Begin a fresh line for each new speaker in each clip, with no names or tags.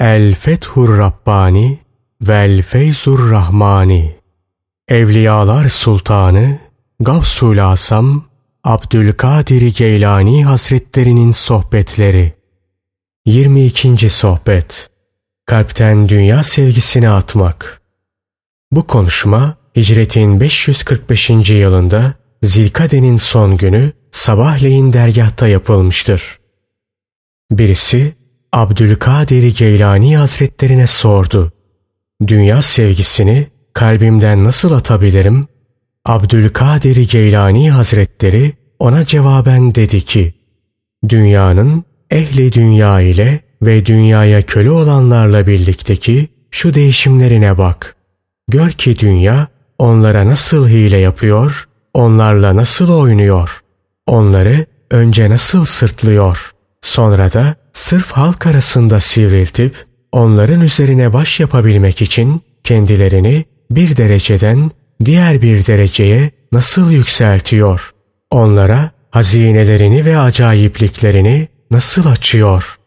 El Fethur Rabbani Vel Feyzur Rahmani Evliyalar Sultanı Gavsul Asam Abdülkadir Geylani Hazretlerinin Sohbetleri 22. Sohbet Kalpten Dünya Sevgisini Atmak Bu konuşma hicretin 545. yılında Zilkade'nin son günü sabahleyin dergahta yapılmıştır. Birisi Abdülkadir Geylani Hazretlerine sordu. Dünya sevgisini kalbimden nasıl atabilirim? Abdülkadir Geylani Hazretleri ona cevaben dedi ki, Dünyanın ehli dünya ile ve dünyaya köle olanlarla birlikteki şu değişimlerine bak. Gör ki dünya onlara nasıl hile yapıyor, onlarla nasıl oynuyor. Onları önce nasıl sırtlıyor, sonra da sırf halk arasında sivriltip onların üzerine baş yapabilmek için kendilerini bir dereceden diğer bir dereceye nasıl yükseltiyor? Onlara hazinelerini ve acayipliklerini nasıl açıyor?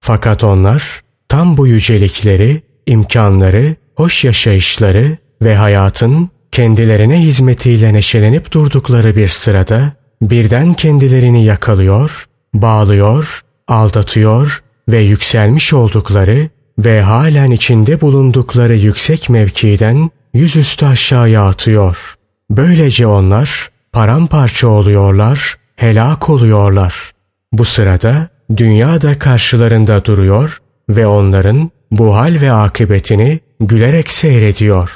Fakat onlar tam bu yücelikleri, imkanları, hoş yaşayışları ve hayatın kendilerine hizmetiyle neşelenip durdukları bir sırada birden kendilerini yakalıyor, bağlıyor, aldatıyor ve yükselmiş oldukları ve halen içinde bulundukları yüksek mevkiden yüzüstü aşağıya atıyor. Böylece onlar paramparça oluyorlar, helak oluyorlar. Bu sırada dünya da karşılarında duruyor ve onların bu hal ve akıbetini gülerek seyrediyor.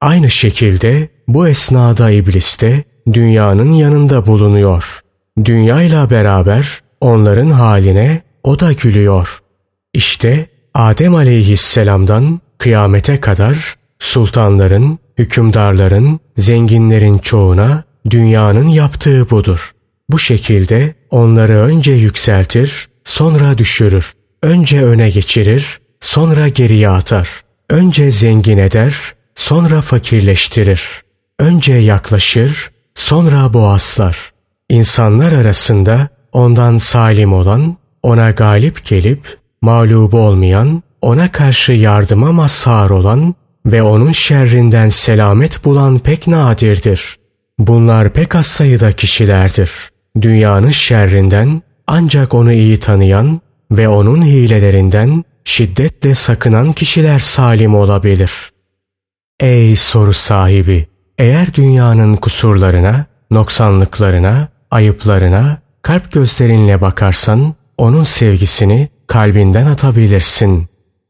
Aynı şekilde bu esnada iblis de dünyanın yanında bulunuyor. Dünyayla beraber onların haline o da gülüyor. İşte Adem aleyhisselamdan kıyamete kadar sultanların, hükümdarların, zenginlerin çoğuna dünyanın yaptığı budur. Bu şekilde onları önce yükseltir, sonra düşürür. Önce öne geçirir, sonra geriye atar. Önce zengin eder, sonra fakirleştirir. Önce yaklaşır, sonra boğazlar. İnsanlar arasında ondan salim olan, ona galip gelip mağlup olmayan, ona karşı yardıma mazhar olan ve onun şerrinden selamet bulan pek nadirdir. Bunlar pek az sayıda kişilerdir. Dünyanın şerrinden ancak onu iyi tanıyan ve onun hilelerinden şiddetle sakınan kişiler salim olabilir. Ey soru sahibi! Eğer dünyanın kusurlarına, noksanlıklarına, ayıplarına kalp gözlerinle bakarsan onun sevgisini kalbinden atabilirsin.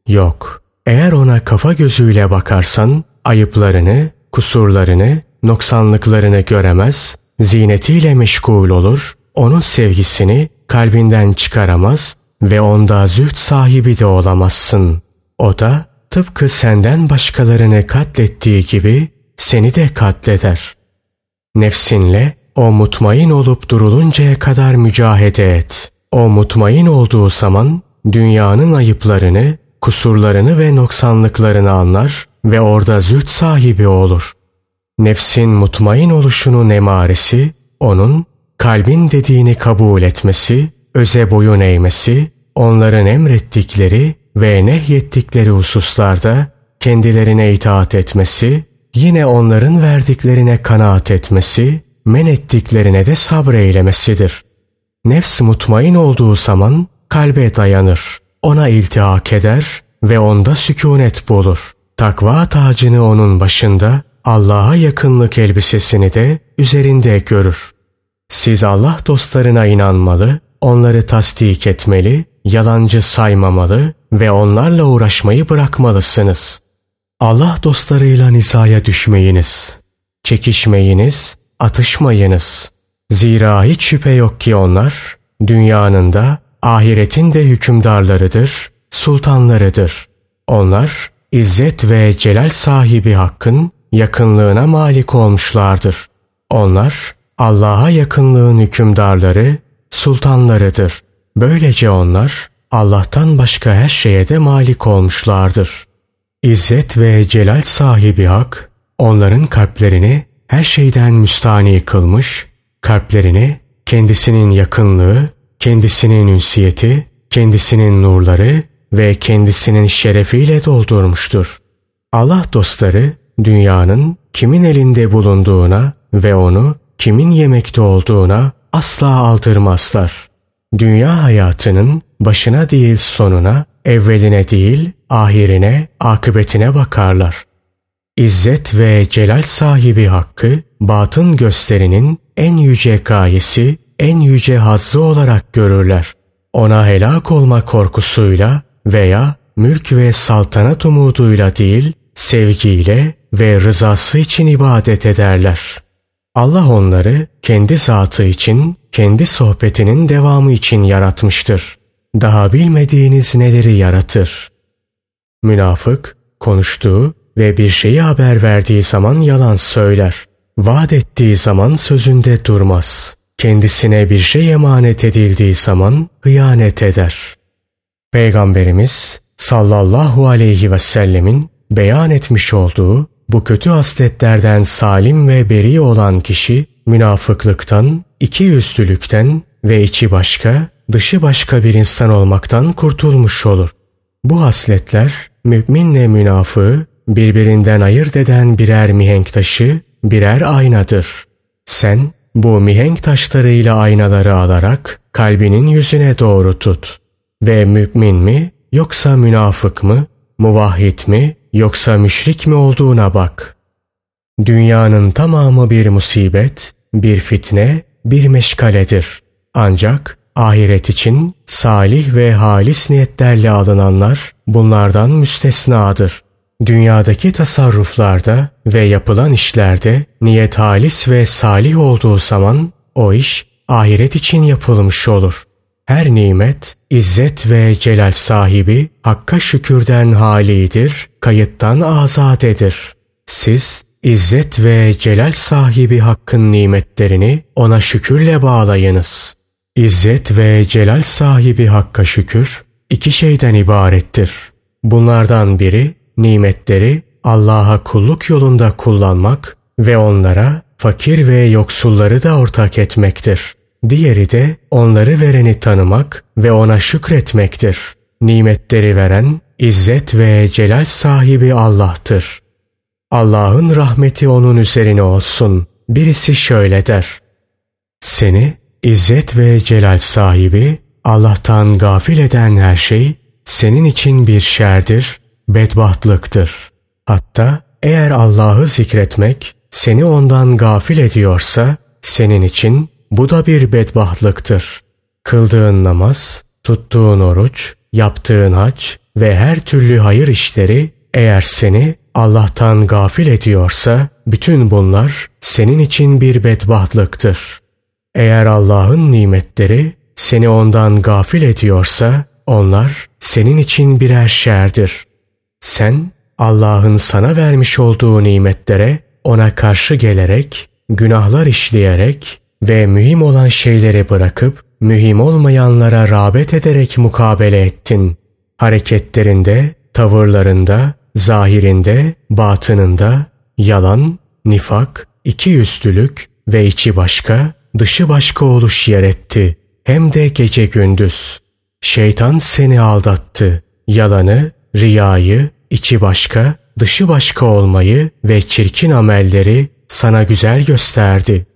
Yok, eğer ona kafa gözüyle bakarsan ayıplarını, kusurlarını, noksanlıklarını göremez, zinetiyle meşgul olur, onun sevgisini kalbinden çıkaramaz ve onda züht sahibi de olamazsın. O da tıpkı senden başkalarını katlettiği gibi seni de katleder. Nefsinle o mutmain olup duruluncaya kadar mücahede et. O mutmain olduğu zaman dünyanın ayıplarını, kusurlarını ve noksanlıklarını anlar ve orada züht sahibi olur. Nefsin mutmain oluşunun emaresi, onun kalbin dediğini kabul etmesi, öze boyun eğmesi, onların emrettikleri ve nehyettikleri hususlarda kendilerine itaat etmesi, yine onların verdiklerine kanaat etmesi, men ettiklerine de sabreylemesidir. Nefs mutmain olduğu zaman kalbe dayanır, ona iltihak eder ve onda sükunet bulur. Takva tacını onun başında, Allah'a yakınlık elbisesini de üzerinde görür. Siz Allah dostlarına inanmalı, onları tasdik etmeli, yalancı saymamalı ve onlarla uğraşmayı bırakmalısınız. Allah dostlarıyla nizaya düşmeyiniz. Çekişmeyiniz, atışmayınız. Zira hiç şüphe yok ki onlar dünyanın da ahiretin de hükümdarlarıdır, sultanlarıdır. Onlar izzet ve celal sahibi hakkın yakınlığına malik olmuşlardır. Onlar Allah'a yakınlığın hükümdarları, sultanlarıdır. Böylece onlar Allah'tan başka her şeye de malik olmuşlardır. İzzet ve celal sahibi hak, onların kalplerini her şeyden müstani kılmış, kalplerini kendisinin yakınlığı, kendisinin ünsiyeti, kendisinin nurları, ve kendisinin şerefiyle doldurmuştur. Allah dostları dünyanın kimin elinde bulunduğuna ve onu kimin yemekte olduğuna asla aldırmazlar. Dünya hayatının başına değil sonuna, evveline değil ahirine, akıbetine bakarlar. İzzet ve celal sahibi hakkı, batın gösterinin en yüce gayesi, en yüce hazzı olarak görürler. Ona helak olma korkusuyla veya mülk ve saltanat umuduyla değil, sevgiyle ve rızası için ibadet ederler. Allah onları kendi zatı için, kendi sohbetinin devamı için yaratmıştır. Daha bilmediğiniz neleri yaratır. Münafık, konuştuğu ve bir şeyi haber verdiği zaman yalan söyler. Vaat ettiği zaman sözünde durmaz. Kendisine bir şey emanet edildiği zaman hıyanet eder. Peygamberimiz sallallahu aleyhi ve sellemin beyan etmiş olduğu bu kötü hasletlerden salim ve beri olan kişi münafıklıktan, iki yüzlülükten ve içi başka, dışı başka bir insan olmaktan kurtulmuş olur. Bu hasletler müminle münafığı birbirinden ayırt eden birer mihenk taşı, birer aynadır. Sen bu mihenk taşlarıyla aynaları alarak kalbinin yüzüne doğru tut. Ve mümin mi yoksa münafık mı, muvahhid mi yoksa müşrik mi olduğuna bak. Dünyanın tamamı bir musibet, bir fitne, bir meşgaledir. Ancak ahiret için salih ve halis niyetlerle alınanlar bunlardan müstesnadır. Dünyadaki tasarruflarda ve yapılan işlerde niyet halis ve salih olduğu zaman o iş ahiret için yapılmış olur. Her nimet, izzet ve celal sahibi Hakk'a şükürden halidir, kayıttan azadedir. Siz izzet ve celal sahibi Hakk'ın nimetlerini ona şükürle bağlayınız. İzzet ve celal sahibi Hakk'a şükür iki şeyden ibarettir. Bunlardan biri nimetleri Allah'a kulluk yolunda kullanmak ve onlara fakir ve yoksulları da ortak etmektir. Diğeri de onları vereni tanımak ve ona şükretmektir. Nimetleri veren, izzet ve celal sahibi Allah'tır. Allah'ın rahmeti onun üzerine olsun. Birisi şöyle der. Seni izzet ve celal sahibi Allah'tan gafil eden her şey senin için bir şerdir, bedbahtlıktır. Hatta eğer Allah'ı zikretmek seni ondan gafil ediyorsa senin için bu da bir bedbahtlıktır. Kıldığın namaz, tuttuğun oruç, yaptığın hac ve her türlü hayır işleri eğer seni Allah'tan gafil ediyorsa bütün bunlar senin için bir bedbahtlıktır. Eğer Allah'ın nimetleri seni ondan gafil ediyorsa onlar senin için birer şerdir. Sen Allah'ın sana vermiş olduğu nimetlere ona karşı gelerek, günahlar işleyerek ve mühim olan şeyleri bırakıp mühim olmayanlara rağbet ederek mukabele ettin. Hareketlerinde, tavırlarında, zahirinde, batınında yalan, nifak, iki yüzlülük ve içi başka, dışı başka oluş yer etti. Hem de gece gündüz. Şeytan seni aldattı. Yalanı, riyayı, içi başka, dışı başka olmayı ve çirkin amelleri sana güzel gösterdi.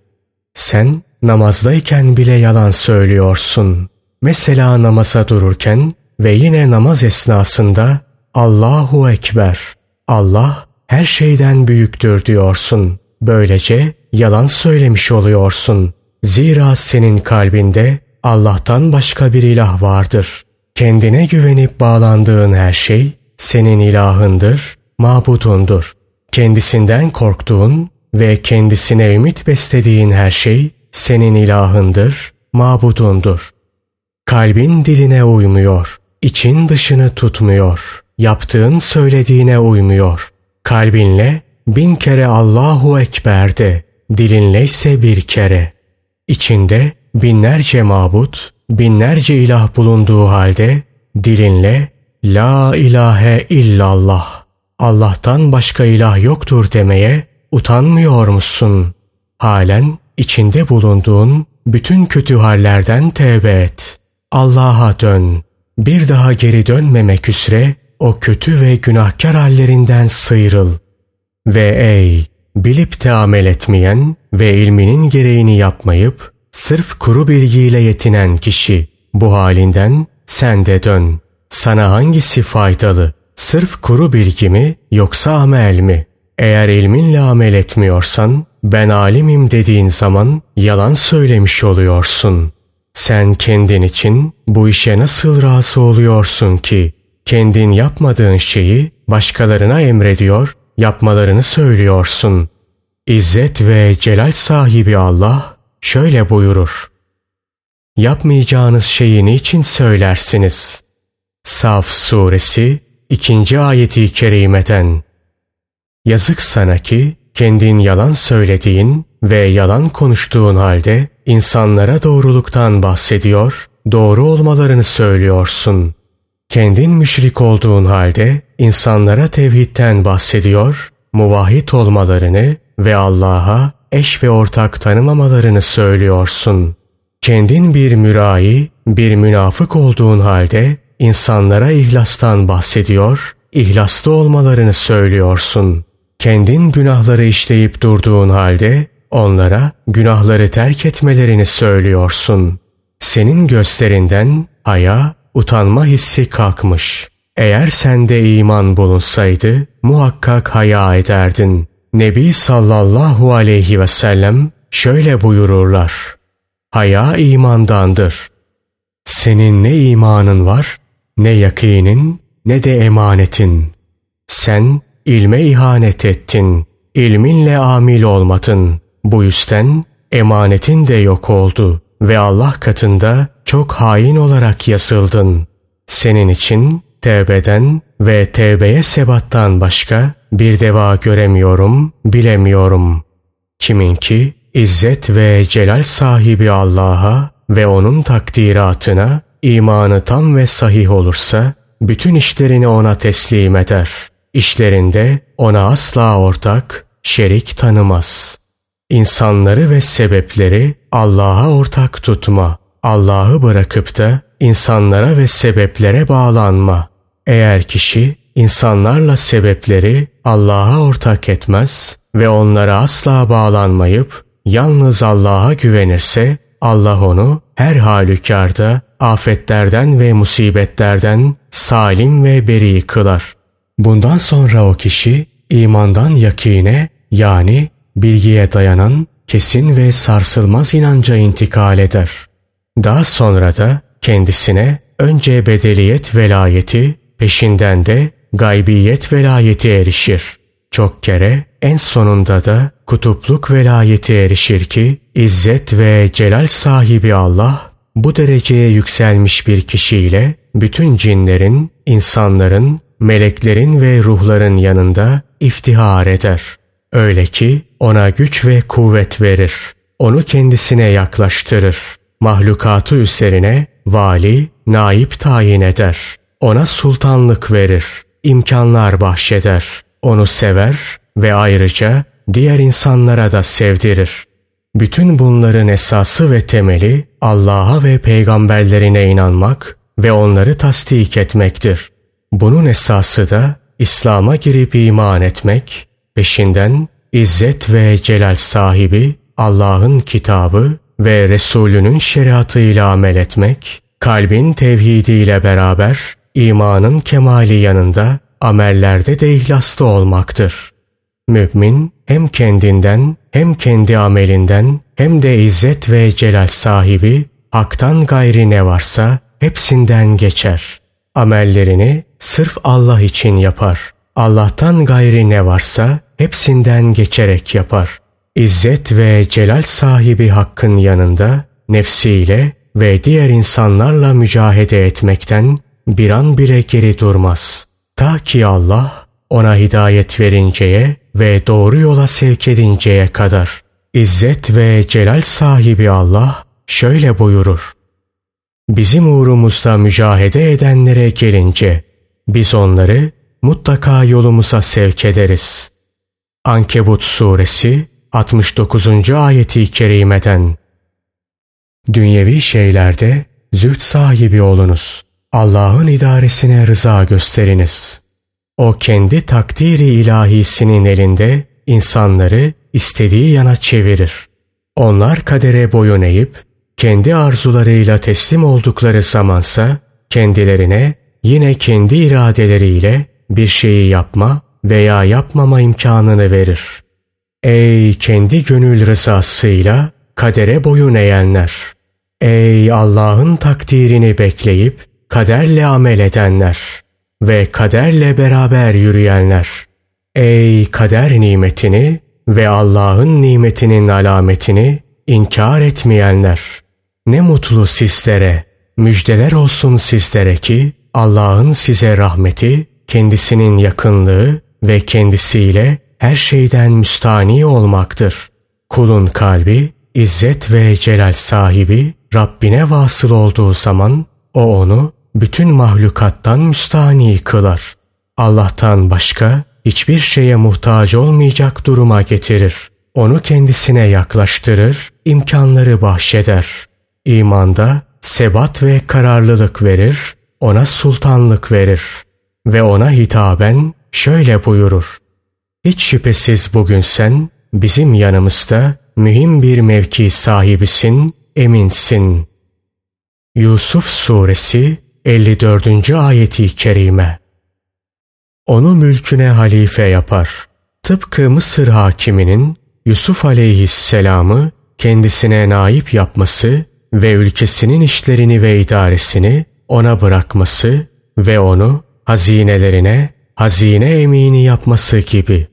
Sen namazdayken bile yalan söylüyorsun. Mesela namaza dururken ve yine namaz esnasında Allahu Ekber, Allah her şeyden büyüktür diyorsun. Böylece yalan söylemiş oluyorsun. Zira senin kalbinde Allah'tan başka bir ilah vardır. Kendine güvenip bağlandığın her şey senin ilahındır, mabudundur. Kendisinden korktuğun ve kendisine ümit beslediğin her şey senin ilahındır, mabudundur. Kalbin diline uymuyor, için dışını tutmuyor, yaptığın söylediğine uymuyor. Kalbinle bin kere Allahu Ekber de, dilinle ise bir kere. İçinde binlerce mabut, binlerce ilah bulunduğu halde dilinle La ilahe illallah, Allah'tan başka ilah yoktur demeye utanmıyor musun? Halen içinde bulunduğun bütün kötü hallerden tevbe et. Allah'a dön. Bir daha geri dönmemek üzere o kötü ve günahkar hallerinden sıyrıl. Ve ey bilip de amel etmeyen ve ilminin gereğini yapmayıp sırf kuru bilgiyle yetinen kişi bu halinden sen de dön. Sana hangisi faydalı? Sırf kuru bilgi mi yoksa amel mi? Eğer ilminle amel etmiyorsan ben alimim dediğin zaman yalan söylemiş oluyorsun. Sen kendin için bu işe nasıl razı oluyorsun ki? Kendin yapmadığın şeyi başkalarına emrediyor, yapmalarını söylüyorsun. İzzet ve celal sahibi Allah şöyle buyurur. Yapmayacağınız şeyi niçin söylersiniz? Saf suresi 2. ayeti kerimeden. Yazık sana ki kendin yalan söylediğin ve yalan konuştuğun halde insanlara doğruluktan bahsediyor, doğru olmalarını söylüyorsun. Kendin müşrik olduğun halde insanlara tevhidten bahsediyor, muvahhid olmalarını ve Allah'a eş ve ortak tanımamalarını söylüyorsun. Kendin bir mürai, bir münafık olduğun halde insanlara ihlastan bahsediyor, ihlaslı olmalarını söylüyorsun. Kendin günahları işleyip durduğun halde onlara günahları terk etmelerini söylüyorsun. Senin gösterinden haya, utanma hissi kalkmış. Eğer sende iman bulunsaydı muhakkak haya ederdin. Nebi sallallahu aleyhi ve sellem şöyle buyururlar. Haya imandandır. Senin ne imanın var, ne yakinin, ne de emanetin. Sen ilme ihanet ettin, ilminle amil olmadın. Bu yüzden emanetin de yok oldu ve Allah katında çok hain olarak yasıldın. Senin için tevbeden ve tevbeye sebattan başka bir deva göremiyorum, bilemiyorum. Kiminki izzet ve celal sahibi Allah'a ve onun takdiratına imanı tam ve sahih olursa bütün işlerini ona teslim eder. İşlerinde ona asla ortak, şerik tanımaz. İnsanları ve sebepleri Allah'a ortak tutma. Allah'ı bırakıp da insanlara ve sebeplere bağlanma. Eğer kişi insanlarla sebepleri Allah'a ortak etmez ve onlara asla bağlanmayıp yalnız Allah'a güvenirse Allah onu her halükarda afetlerden ve musibetlerden salim ve beri kılar. Bundan sonra o kişi imandan yakine yani bilgiye dayanan kesin ve sarsılmaz inanca intikal eder. Daha sonra da kendisine önce bedeliyet velayeti peşinden de gaybiyet velayeti erişir. Çok kere en sonunda da kutupluk velayeti erişir ki İzzet ve celal sahibi Allah bu dereceye yükselmiş bir kişiyle bütün cinlerin, insanların, meleklerin ve ruhların yanında iftihar eder. Öyle ki ona güç ve kuvvet verir. Onu kendisine yaklaştırır. Mahlukatı üzerine vali, naip tayin eder. Ona sultanlık verir. imkanlar bahşeder. Onu sever ve ayrıca diğer insanlara da sevdirir. Bütün bunların esası ve temeli Allah'a ve peygamberlerine inanmak ve onları tasdik etmektir. Bunun esası da İslam'a girip iman etmek, peşinden İzzet ve Celal sahibi Allah'ın kitabı ve Resulünün şeriatıyla amel etmek, kalbin tevhidiyle beraber imanın kemali yanında amellerde de ihlaslı olmaktır. Mümin hem kendinden hem kendi amelinden hem de izzet ve celal sahibi haktan gayri ne varsa hepsinden geçer. Amellerini sırf Allah için yapar. Allah'tan gayri ne varsa hepsinden geçerek yapar. İzzet ve celal sahibi hakkın yanında nefsiyle ve diğer insanlarla mücahede etmekten bir an bile geri durmaz. Ta ki Allah ona hidayet verinceye ve doğru yola sevk edinceye kadar. İzzet ve celal sahibi Allah şöyle buyurur. Bizim uğrumuzda mücahede edenlere gelince biz onları mutlaka yolumuza sevk ederiz. Ankebut suresi 69. ayeti kerimeden Dünyevi şeylerde züht sahibi olunuz. Allah'ın idaresine rıza gösteriniz. O kendi takdiri ilahisinin elinde insanları istediği yana çevirir. Onlar kadere boyun eğip kendi arzularıyla teslim oldukları zamansa kendilerine yine kendi iradeleriyle bir şeyi yapma veya yapmama imkanını verir. Ey kendi gönül rızasıyla kadere boyun eğenler! Ey Allah'ın takdirini bekleyip kaderle amel edenler ve kaderle beraber yürüyenler! Ey kader nimetini ve Allah'ın nimetinin alametini inkar etmeyenler! Ne mutlu sizlere, müjdeler olsun sizlere ki Allah'ın size rahmeti, kendisinin yakınlığı ve kendisiyle her şeyden müstani olmaktır. Kulun kalbi, izzet ve celal sahibi Rabbine vasıl olduğu zaman o onu bütün mahlukattan müstani kılar. Allah'tan başka hiçbir şeye muhtaç olmayacak duruma getirir. Onu kendisine yaklaştırır, imkanları bahşeder. İmanda sebat ve kararlılık verir, ona sultanlık verir ve ona hitaben şöyle buyurur. Hiç şüphesiz bugün sen bizim yanımızda mühim bir mevki sahibisin, eminsin. Yusuf Suresi 54. ayeti kerime Onu mülküne halife yapar. Tıpkı Mısır hakiminin Yusuf aleyhisselamı kendisine naip yapması ve ülkesinin işlerini ve idaresini ona bırakması ve onu hazinelerine hazine emini yapması gibi.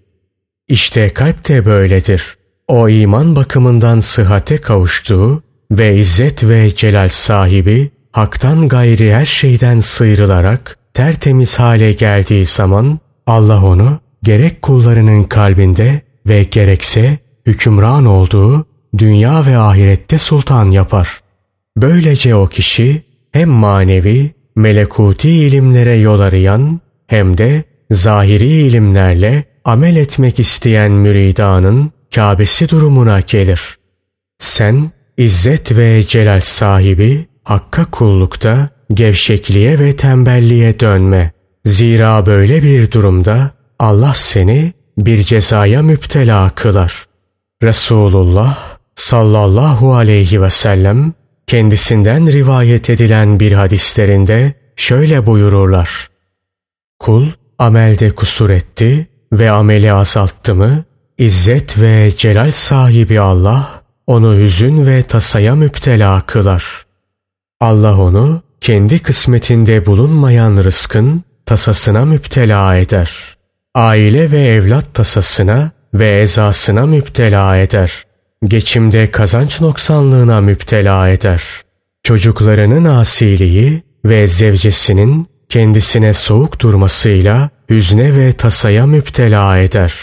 İşte kalp de böyledir. O iman bakımından sıhhate kavuştuğu ve izzet ve celal sahibi haktan gayri her şeyden sıyrılarak tertemiz hale geldiği zaman Allah onu gerek kullarının kalbinde ve gerekse hükümran olduğu dünya ve ahirette sultan yapar. Böylece o kişi hem manevi, melekuti ilimlere yol arayan hem de zahiri ilimlerle amel etmek isteyen müridanın Kâbesi durumuna gelir. Sen izzet ve celal sahibi Hakka kullukta gevşekliğe ve tembelliğe dönme. Zira böyle bir durumda Allah seni bir cezaya müptela kılar. Resulullah sallallahu aleyhi ve sellem kendisinden rivayet edilen bir hadislerinde şöyle buyururlar. Kul amelde kusur etti ve ameli azalttı mı, İzzet ve celal sahibi Allah onu hüzün ve tasaya müptela kılar. Allah onu kendi kısmetinde bulunmayan rızkın tasasına müptela eder. Aile ve evlat tasasına ve ezasına müptela eder. Geçimde kazanç noksanlığına müptela eder. Çocuklarının asiliği ve zevcesinin kendisine soğuk durmasıyla hüzne ve tasaya müptela eder.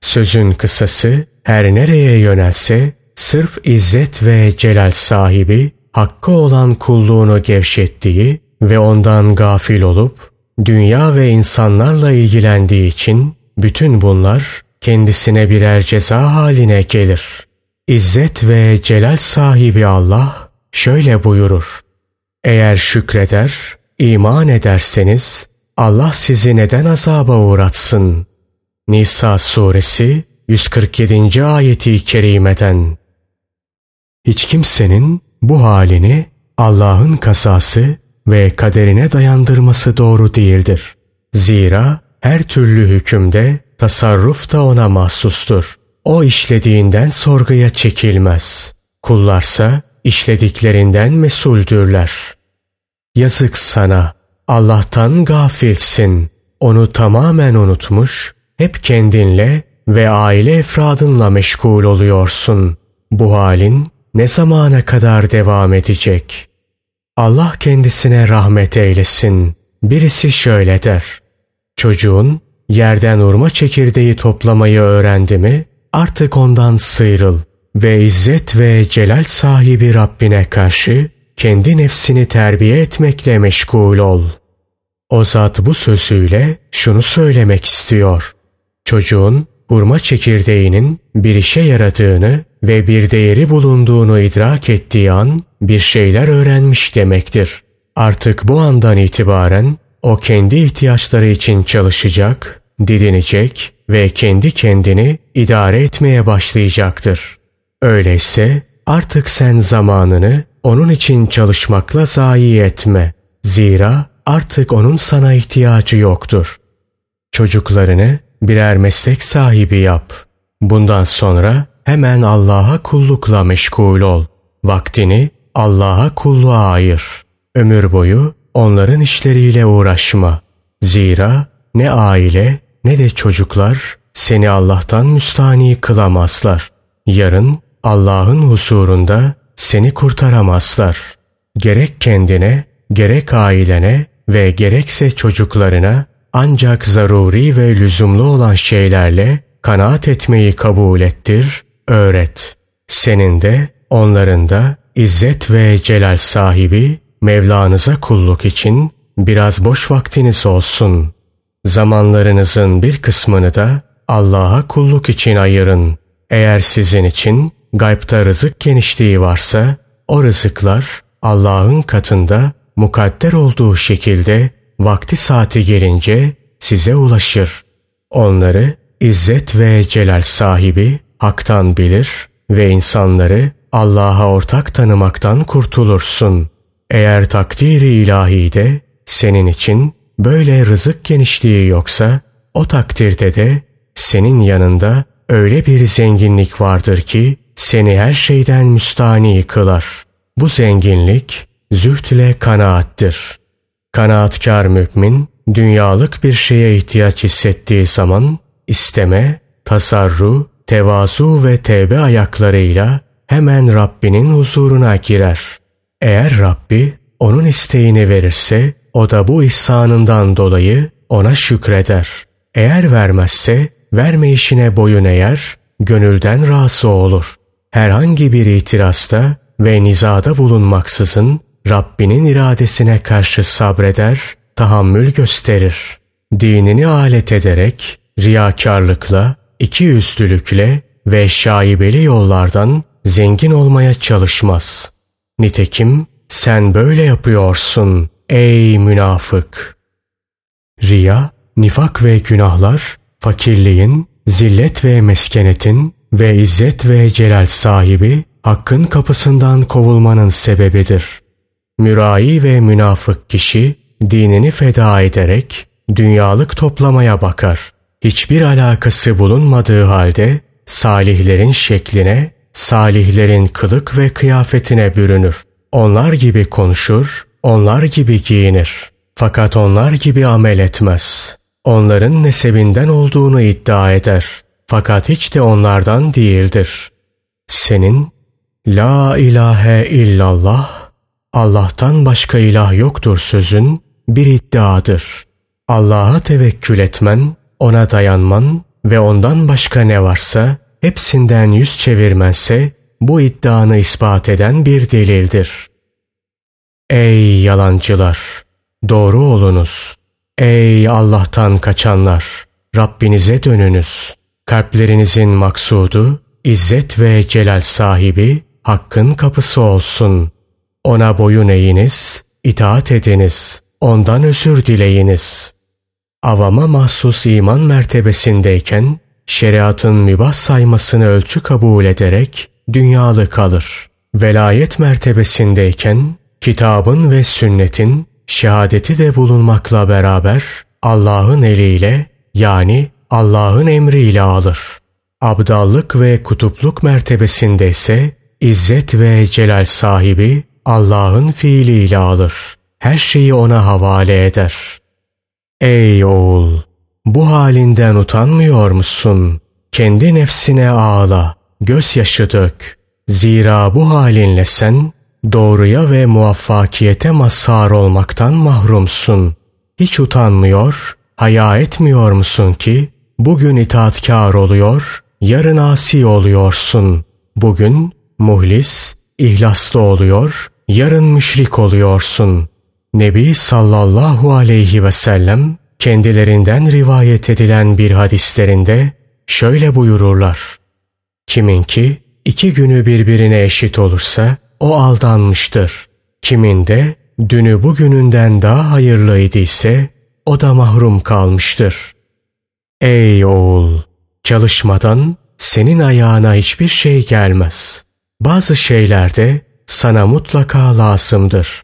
Sözün kısası her nereye yönelse sırf izzet ve celal sahibi hakkı olan kulluğunu gevşettiği ve ondan gafil olup dünya ve insanlarla ilgilendiği için bütün bunlar kendisine birer ceza haline gelir. İzzet ve celal sahibi Allah şöyle buyurur. Eğer şükreder, iman ederseniz Allah sizi neden azaba uğratsın? Nisa suresi 147. ayeti kerimeden. Hiç kimsenin bu halini Allah'ın kasası ve kaderine dayandırması doğru değildir. Zira her türlü hükümde tasarruf da ona mahsustur. O işlediğinden sorguya çekilmez. Kullarsa işlediklerinden mesuldürler. Yazık sana, Allah'tan gafilsin. Onu tamamen unutmuş, hep kendinle ve aile efradınla meşgul oluyorsun. Bu halin ne zamana kadar devam edecek? Allah kendisine rahmet eylesin. Birisi şöyle der. Çocuğun yerden urma çekirdeği toplamayı öğrendi mi artık ondan sıyrıl ve izzet ve celal sahibi Rabbine karşı kendi nefsini terbiye etmekle meşgul ol. O zat bu sözüyle şunu söylemek istiyor. Çocuğun hurma çekirdeğinin bir işe yaradığını ve bir değeri bulunduğunu idrak ettiği an bir şeyler öğrenmiş demektir. artık bu andan itibaren o kendi ihtiyaçları için çalışacak, didinecek ve kendi kendini idare etmeye başlayacaktır. Öyleyse artık sen zamanını onun için çalışmakla zayi etme. Zira artık onun sana ihtiyacı yoktur. Çocuklarını birer meslek sahibi yap. Bundan sonra hemen Allah'a kullukla meşgul ol. Vaktini Allah'a kulluğa ayır. Ömür boyu onların işleriyle uğraşma. Zira ne aile ne de çocuklar seni Allah'tan müstani kılamazlar. Yarın Allah'ın huzurunda seni kurtaramazlar. Gerek kendine, gerek ailene ve gerekse çocuklarına ancak zaruri ve lüzumlu olan şeylerle kanaat etmeyi kabul ettir, öğret. Senin de onların da İzzet ve celal sahibi Mevlanıza kulluk için biraz boş vaktiniz olsun. Zamanlarınızın bir kısmını da Allah'a kulluk için ayırın. Eğer sizin için gaybta rızık genişliği varsa o rızıklar Allah'ın katında mukadder olduğu şekilde vakti saati gelince size ulaşır. Onları İzzet ve Celal sahibi haktan bilir ve insanları Allah'a ortak tanımaktan kurtulursun. Eğer takdiri ilahi de senin için böyle rızık genişliği yoksa o takdirde de senin yanında öyle bir zenginlik vardır ki seni her şeyden müstani kılar. Bu zenginlik züht ile kanaattir. Kanaatkar mümin dünyalık bir şeye ihtiyaç hissettiği zaman isteme, tasarru, tevazu ve tevbe ayaklarıyla hemen Rabbinin huzuruna girer. Eğer Rabbi onun isteğini verirse o da bu ihsanından dolayı ona şükreder. Eğer vermezse verme işine boyun eğer, gönülden razı olur. Herhangi bir itirazda ve nizada bulunmaksızın Rabbinin iradesine karşı sabreder, tahammül gösterir. Dinini alet ederek, riyakarlıkla, iki yüzlülükle ve şaibeli yollardan zengin olmaya çalışmaz. Nitekim sen böyle yapıyorsun ey münafık. Riya, nifak ve günahlar, fakirliğin, zillet ve meskenetin ve izzet ve celal sahibi hakkın kapısından kovulmanın sebebidir. Mürai ve münafık kişi dinini feda ederek dünyalık toplamaya bakar. Hiçbir alakası bulunmadığı halde salihlerin şekline, salihlerin kılık ve kıyafetine bürünür. Onlar gibi konuşur, onlar gibi giyinir. Fakat onlar gibi amel etmez. Onların nesebinden olduğunu iddia eder. Fakat hiç de onlardan değildir. Senin La ilahe illallah Allah'tan başka ilah yoktur sözün bir iddiadır. Allah'a tevekkül etmen, ona dayanman ve ondan başka ne varsa hepsinden yüz çevirmense bu iddianı ispat eden bir delildir. Ey yalancılar! Doğru olunuz. Ey Allah'tan kaçanlar! Rabbinize dönünüz. Kalplerinizin maksudu, izzet ve celal sahibi, hakkın kapısı olsun. Ona boyun eğiniz, itaat ediniz, ondan özür dileyiniz. Avama mahsus iman mertebesindeyken, şeriatın mübah saymasını ölçü kabul ederek dünyalı kalır. Velayet mertebesindeyken kitabın ve sünnetin şehadeti de bulunmakla beraber Allah'ın eliyle yani Allah'ın emriyle alır. Abdallık ve kutupluk mertebesinde ise izzet ve celal sahibi Allah'ın fiiliyle alır. Her şeyi ona havale eder. Ey oğul! Bu halinden utanmıyor musun? Kendi nefsine ağla, gözyaşı dök. Zira bu halinle sen doğruya ve muvaffakiyete mazhar olmaktan mahrumsun. Hiç utanmıyor, haya etmiyor musun ki bugün itaatkar oluyor, yarın asi oluyorsun. Bugün muhlis, ihlaslı oluyor, yarın müşrik oluyorsun. Nebi sallallahu aleyhi ve sellem kendilerinden rivayet edilen bir hadislerinde şöyle buyururlar. Kimin ki iki günü birbirine eşit olursa o aldanmıştır. Kimin de dünü bugününden daha hayırlıydı ise o da mahrum kalmıştır. Ey oğul! Çalışmadan senin ayağına hiçbir şey gelmez. Bazı şeylerde sana mutlaka lazımdır.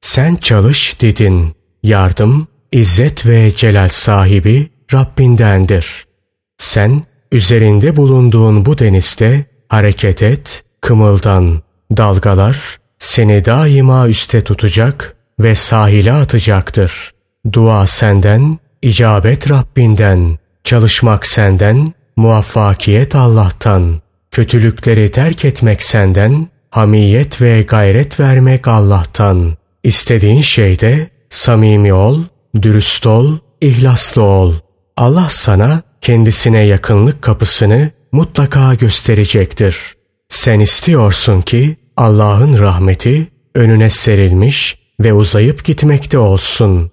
Sen çalış dedin. Yardım, izzet ve celal sahibi Rabbindendir. Sen üzerinde bulunduğun bu denizde hareket et, kımıldan. Dalgalar seni daima üste tutacak ve sahile atacaktır. Dua senden, icabet Rabbinden, çalışmak senden, muvaffakiyet Allah'tan, kötülükleri terk etmek senden, hamiyet ve gayret vermek Allah'tan. İstediğin şeyde samimi ol, dürüst ol, ihlaslı ol. Allah sana kendisine yakınlık kapısını mutlaka gösterecektir. Sen istiyorsun ki Allah'ın rahmeti önüne serilmiş ve uzayıp gitmekte olsun.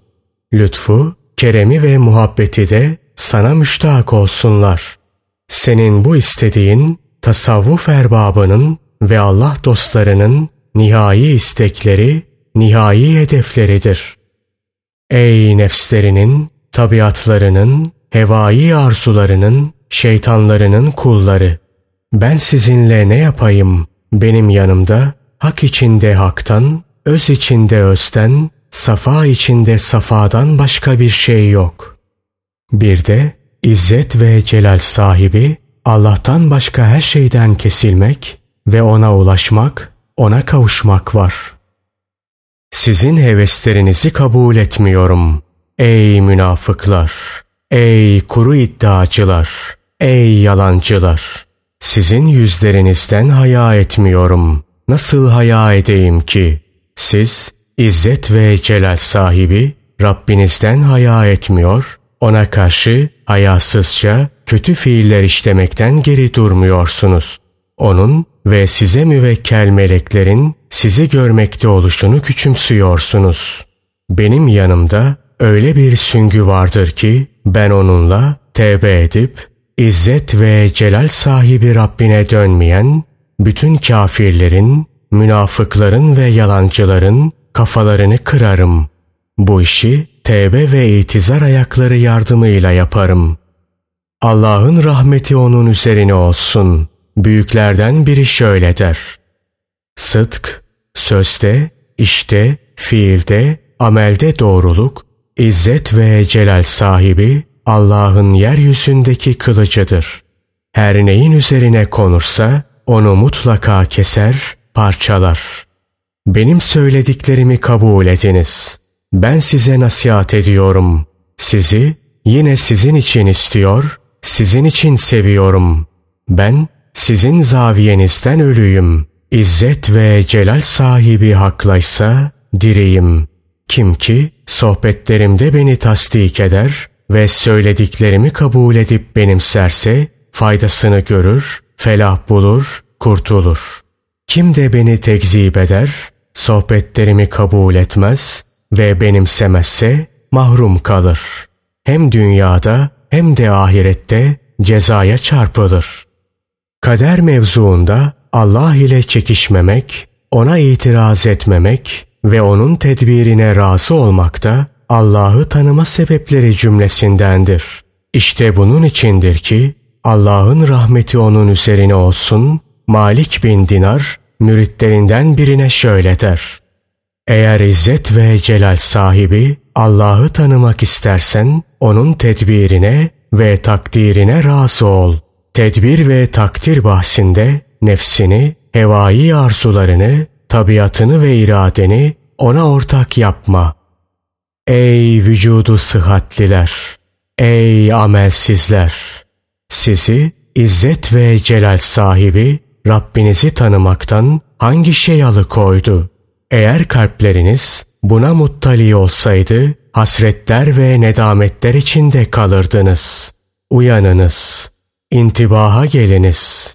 Lütfu, keremi ve muhabbeti de sana müştak olsunlar. Senin bu istediğin tasavvuf erbabının ve Allah dostlarının nihai istekleri, nihai hedefleridir. Ey nefslerinin, tabiatlarının, hevai arzularının, şeytanlarının kulları! Ben sizinle ne yapayım? Benim yanımda hak içinde haktan, öz içinde özten, safa içinde safadan başka bir şey yok. Bir de İzzet ve celal sahibi Allah'tan başka her şeyden kesilmek ve ona ulaşmak, ona kavuşmak var. Sizin heveslerinizi kabul etmiyorum. Ey münafıklar! Ey kuru iddiacılar! Ey yalancılar! Sizin yüzlerinizden haya etmiyorum. Nasıl haya edeyim ki? Siz İzzet ve celal sahibi Rabbinizden haya etmiyor, ona karşı hayasızca kötü fiiller işlemekten geri durmuyorsunuz. Onun ve size müvekkel meleklerin sizi görmekte oluşunu küçümsüyorsunuz. Benim yanımda öyle bir süngü vardır ki ben onunla tevbe edip İzzet ve celal sahibi Rabbine dönmeyen bütün kafirlerin, münafıkların ve yalancıların kafalarını kırarım. Bu işi tevbe ve itizar ayakları yardımıyla yaparım. Allah'ın rahmeti onun üzerine olsun. Büyüklerden biri şöyle der. Sıdk, sözde, işte, fiilde, amelde doğruluk, izzet ve celal sahibi Allah'ın yeryüzündeki kılıcıdır. Her neyin üzerine konursa onu mutlaka keser, parçalar. Benim söylediklerimi kabul ediniz. Ben size nasihat ediyorum. Sizi yine sizin için istiyor, sizin için seviyorum. Ben sizin zaviyenizden ölüyüm. İzzet ve celal sahibi haklaysa diriyim. Kim ki sohbetlerimde beni tasdik eder ve söylediklerimi kabul edip benimserse faydasını görür, felah bulur, kurtulur. Kim de beni tekzip eder, sohbetlerimi kabul etmez ve benimsemezse mahrum kalır. Hem dünyada hem de ahirette cezaya çarpılır. Kader mevzuunda Allah ile çekişmemek, ona itiraz etmemek ve onun tedbirine razı olmak da Allah'ı tanıma sebepleri cümlesindendir. İşte bunun içindir ki Allah'ın rahmeti onun üzerine olsun, Malik bin Dinar müritlerinden birine şöyle der. Eğer izzet ve celal sahibi Allah'ı tanımak istersen onun tedbirine ve takdirine razı ol. Tedbir ve takdir bahsinde nefsini, hevai arzularını, tabiatını ve iradeni ona ortak yapma. Ey vücudu sıhhatliler! Ey amelsizler! Sizi izzet ve celal sahibi Rabbinizi tanımaktan hangi şey alıkoydu? Eğer kalpleriniz buna muttali olsaydı hasretler ve nedametler içinde kalırdınız. Uyanınız, intibaha geliniz.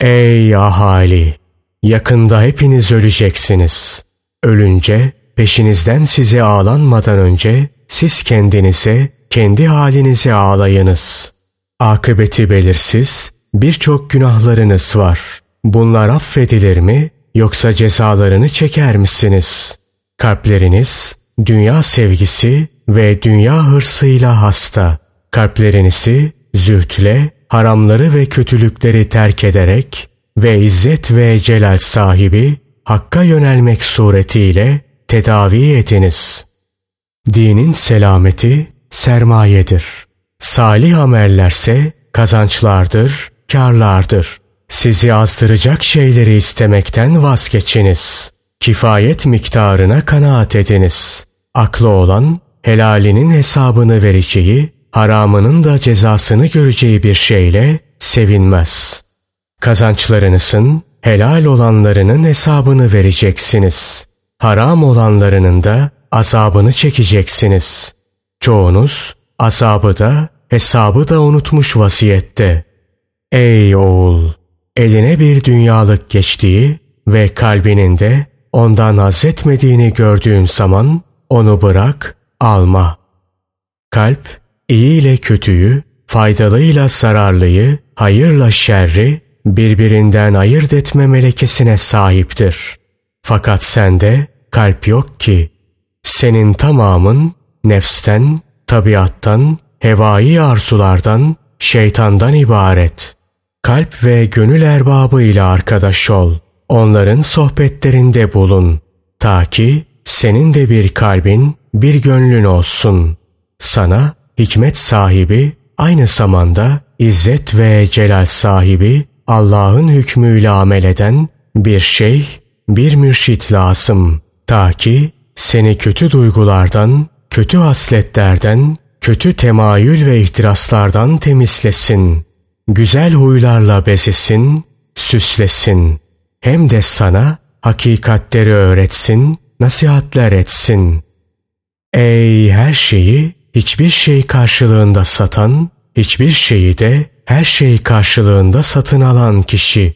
Ey ahali! Yakında hepiniz öleceksiniz. Ölünce peşinizden size ağlanmadan önce siz kendinize, kendi halinize ağlayınız. Akıbeti belirsiz, birçok günahlarınız var. Bunlar affedilir mi yoksa cezalarını çeker misiniz? Kalpleriniz dünya sevgisi ve dünya hırsıyla hasta. Kalplerinizi zühtle, haramları ve kötülükleri terk ederek ve izzet ve celal sahibi Hakk'a yönelmek suretiyle tedavi etiniz. Dinin selameti sermayedir. Salih amellerse kazançlardır, karlardır. Sizi azdıracak şeyleri istemekten vazgeçiniz. Kifayet miktarına kanaat ediniz. Aklı olan helalinin hesabını vereceği, haramının da cezasını göreceği bir şeyle sevinmez. Kazançlarınızın helal olanlarının hesabını vereceksiniz. Haram olanlarının da azabını çekeceksiniz. Çoğunuz azabı da hesabı da unutmuş vaziyette. Ey oğul! Eline bir dünyalık geçtiği ve kalbinin de ondan haz etmediğini gördüğün zaman onu bırak, alma. Kalp, iyi ile kötüyü, faydalıyla zararlıyı, hayırla şerri birbirinden ayırt etme melekesine sahiptir. Fakat sende kalp yok ki. Senin tamamın nefsten, tabiattan, hevai arzulardan, şeytandan ibaret. Kalp ve gönül erbabı ile arkadaş ol. Onların sohbetlerinde bulun. Ta ki senin de bir kalbin, bir gönlün olsun. Sana hikmet sahibi, aynı zamanda izzet ve celal sahibi, Allah'ın hükmüyle amel eden bir şey, bir mürşit lazım. Ta ki seni kötü duygulardan, kötü hasletlerden, kötü temayül ve ihtiraslardan temizlesin. Güzel huylarla bezesin, süslesin. Hem de sana hakikatleri öğretsin, nasihatler etsin. Ey her şeyi hiçbir şey karşılığında satan, hiçbir şeyi de her şey karşılığında satın alan kişi.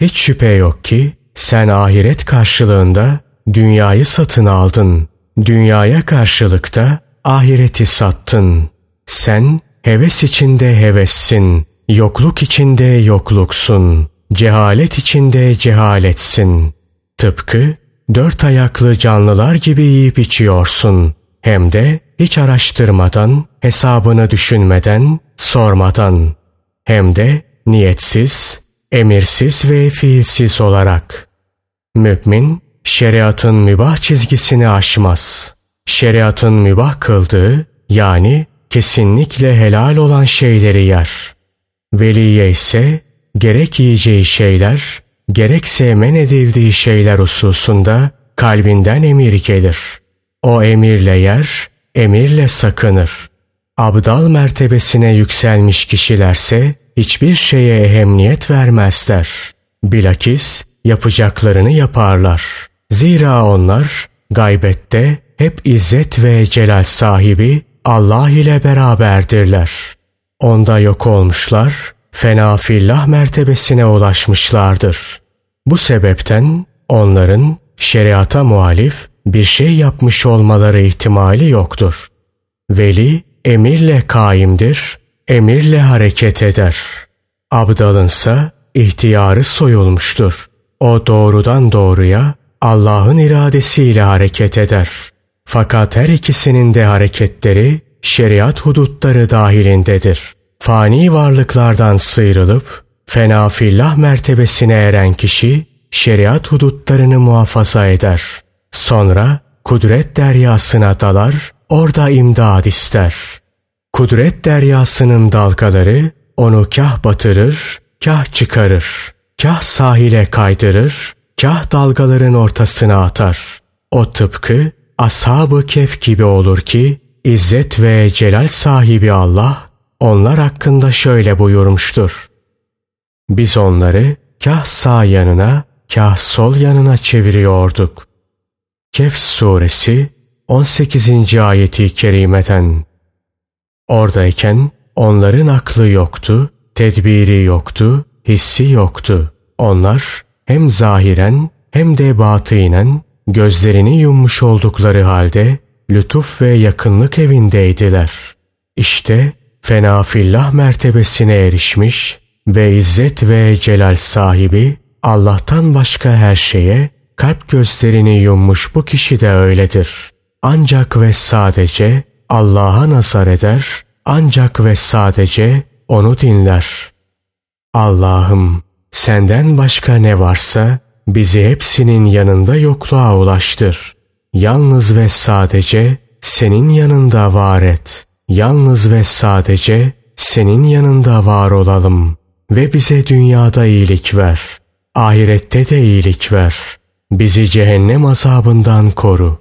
Hiç şüphe yok ki sen ahiret karşılığında dünyayı satın aldın. Dünyaya karşılıkta ahireti sattın. Sen heves içinde hevessin. Yokluk içinde yokluksun. Cehalet içinde cehaletsin. Tıpkı dört ayaklı canlılar gibi yiyip içiyorsun. Hem de hiç araştırmadan, hesabını düşünmeden, sormadan. Hem de niyetsiz, emirsiz ve fiilsiz olarak. Mümin, şeriatın mübah çizgisini aşmaz. Şeriatın mübah kıldığı, yani kesinlikle helal olan şeyleri yer. Veliye ise gerek yiyeceği şeyler, gerekse men edildiği şeyler hususunda kalbinden emir gelir. O emirle yer, emirle sakınır. Abdal mertebesine yükselmiş kişilerse hiçbir şeye ehemmiyet vermezler. Bilakis yapacaklarını yaparlar. Zira onlar gaybette hep izzet ve celal sahibi Allah ile beraberdirler. Onda yok olmuşlar, fena fillah mertebesine ulaşmışlardır. Bu sebepten onların şeriata muhalif bir şey yapmış olmaları ihtimali yoktur. Veli emirle kaimdir, emirle hareket eder. Abdalınsa ihtiyarı soyulmuştur. O doğrudan doğruya Allah'ın iradesiyle hareket eder. Fakat her ikisinin de hareketleri şeriat hudutları dahilindedir. Fani varlıklardan sıyrılıp fena fillah mertebesine eren kişi şeriat hudutlarını muhafaza eder. Sonra kudret deryasına dalar, orada imdad ister. Kudret deryasının dalgaları onu kah batırır, kah çıkarır. Kah sahile kaydırır, kah dalgaların ortasına atar. O tıpkı ashab-ı kef gibi olur ki, İzzet ve celal sahibi Allah onlar hakkında şöyle buyurmuştur. Biz onları kah sağ yanına, kah sol yanına çeviriyorduk. Kehf suresi 18. ayeti kerimeden. Oradayken onların aklı yoktu, tedbiri yoktu, hissi yoktu. Onlar hem zahiren hem de batınen gözlerini yummuş oldukları halde lütuf ve yakınlık evindeydiler. İşte fenafillah mertebesine erişmiş ve izzet ve celal sahibi Allah'tan başka her şeye kalp gözlerini yummuş bu kişi de öyledir. Ancak ve sadece Allah'a nazar eder, ancak ve sadece onu dinler. Allah'ım senden başka ne varsa bizi hepsinin yanında yokluğa ulaştır. Yalnız ve sadece senin yanında var et. Yalnız ve sadece senin yanında var olalım ve bize dünyada iyilik ver. Ahirette de iyilik ver. Bizi cehennem azabından koru.